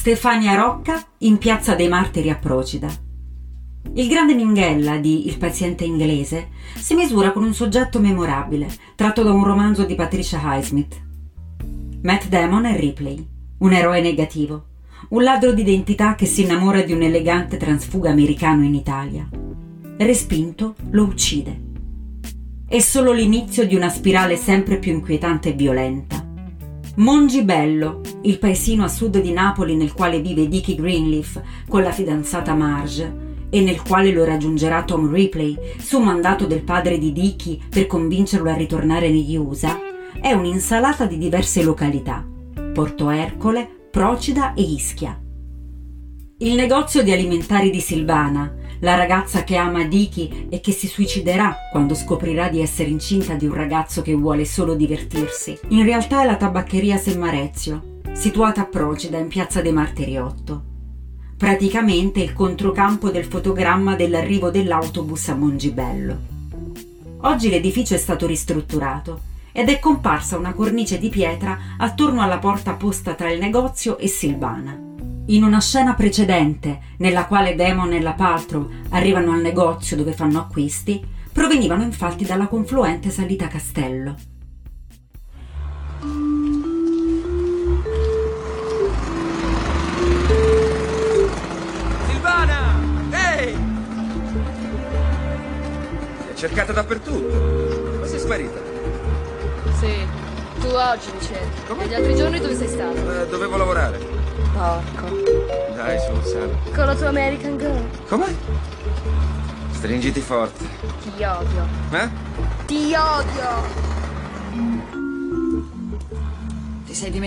Stefania Rocca in Piazza dei Martiri a Procida. Il grande Minghella di Il paziente inglese si misura con un soggetto memorabile, tratto da un romanzo di Patricia Highsmith. Matt Damon è Ripley, un eroe negativo, un ladro d'identità che si innamora di un elegante transfuga americano in Italia. Respinto, lo uccide. È solo l'inizio di una spirale sempre più inquietante e violenta. Mongibello, il paesino a sud di Napoli nel quale vive Dickie Greenleaf con la fidanzata Marge e nel quale lo raggiungerà Tom Ripley su mandato del padre di Dickie per convincerlo a ritornare negli USA, è un'insalata di diverse località: Porto Ercole, Procida e Ischia. Il negozio di alimentari di Silvana, la ragazza che ama Diki e che si suiciderà quando scoprirà di essere incinta di un ragazzo che vuole solo divertirsi. In realtà è la tabaccheria Semmarezio, situata a Procida in piazza dei Martiri 8. Praticamente il controcampo del fotogramma dell'arrivo dell'autobus a Mongibello. Oggi l'edificio è stato ristrutturato ed è comparsa una cornice di pietra attorno alla porta posta tra il negozio e Silvana. In una scena precedente, nella quale Damon e la Paltrow arrivano al negozio dove fanno acquisti, provenivano infatti dalla confluente salita Castello. Silvana! Ehi! Ti ha cercata dappertutto. Ma sei sparita? Sì, tu oggi mi cerchi. Come? E gli altri giorni dove sei stato? Eh, dovevo. Porco. Dai, su, Sam. Con la tua American Girl. Come? Stringiti forte. Ti odio. Eh? Ti odio! Ti sei dimenticato?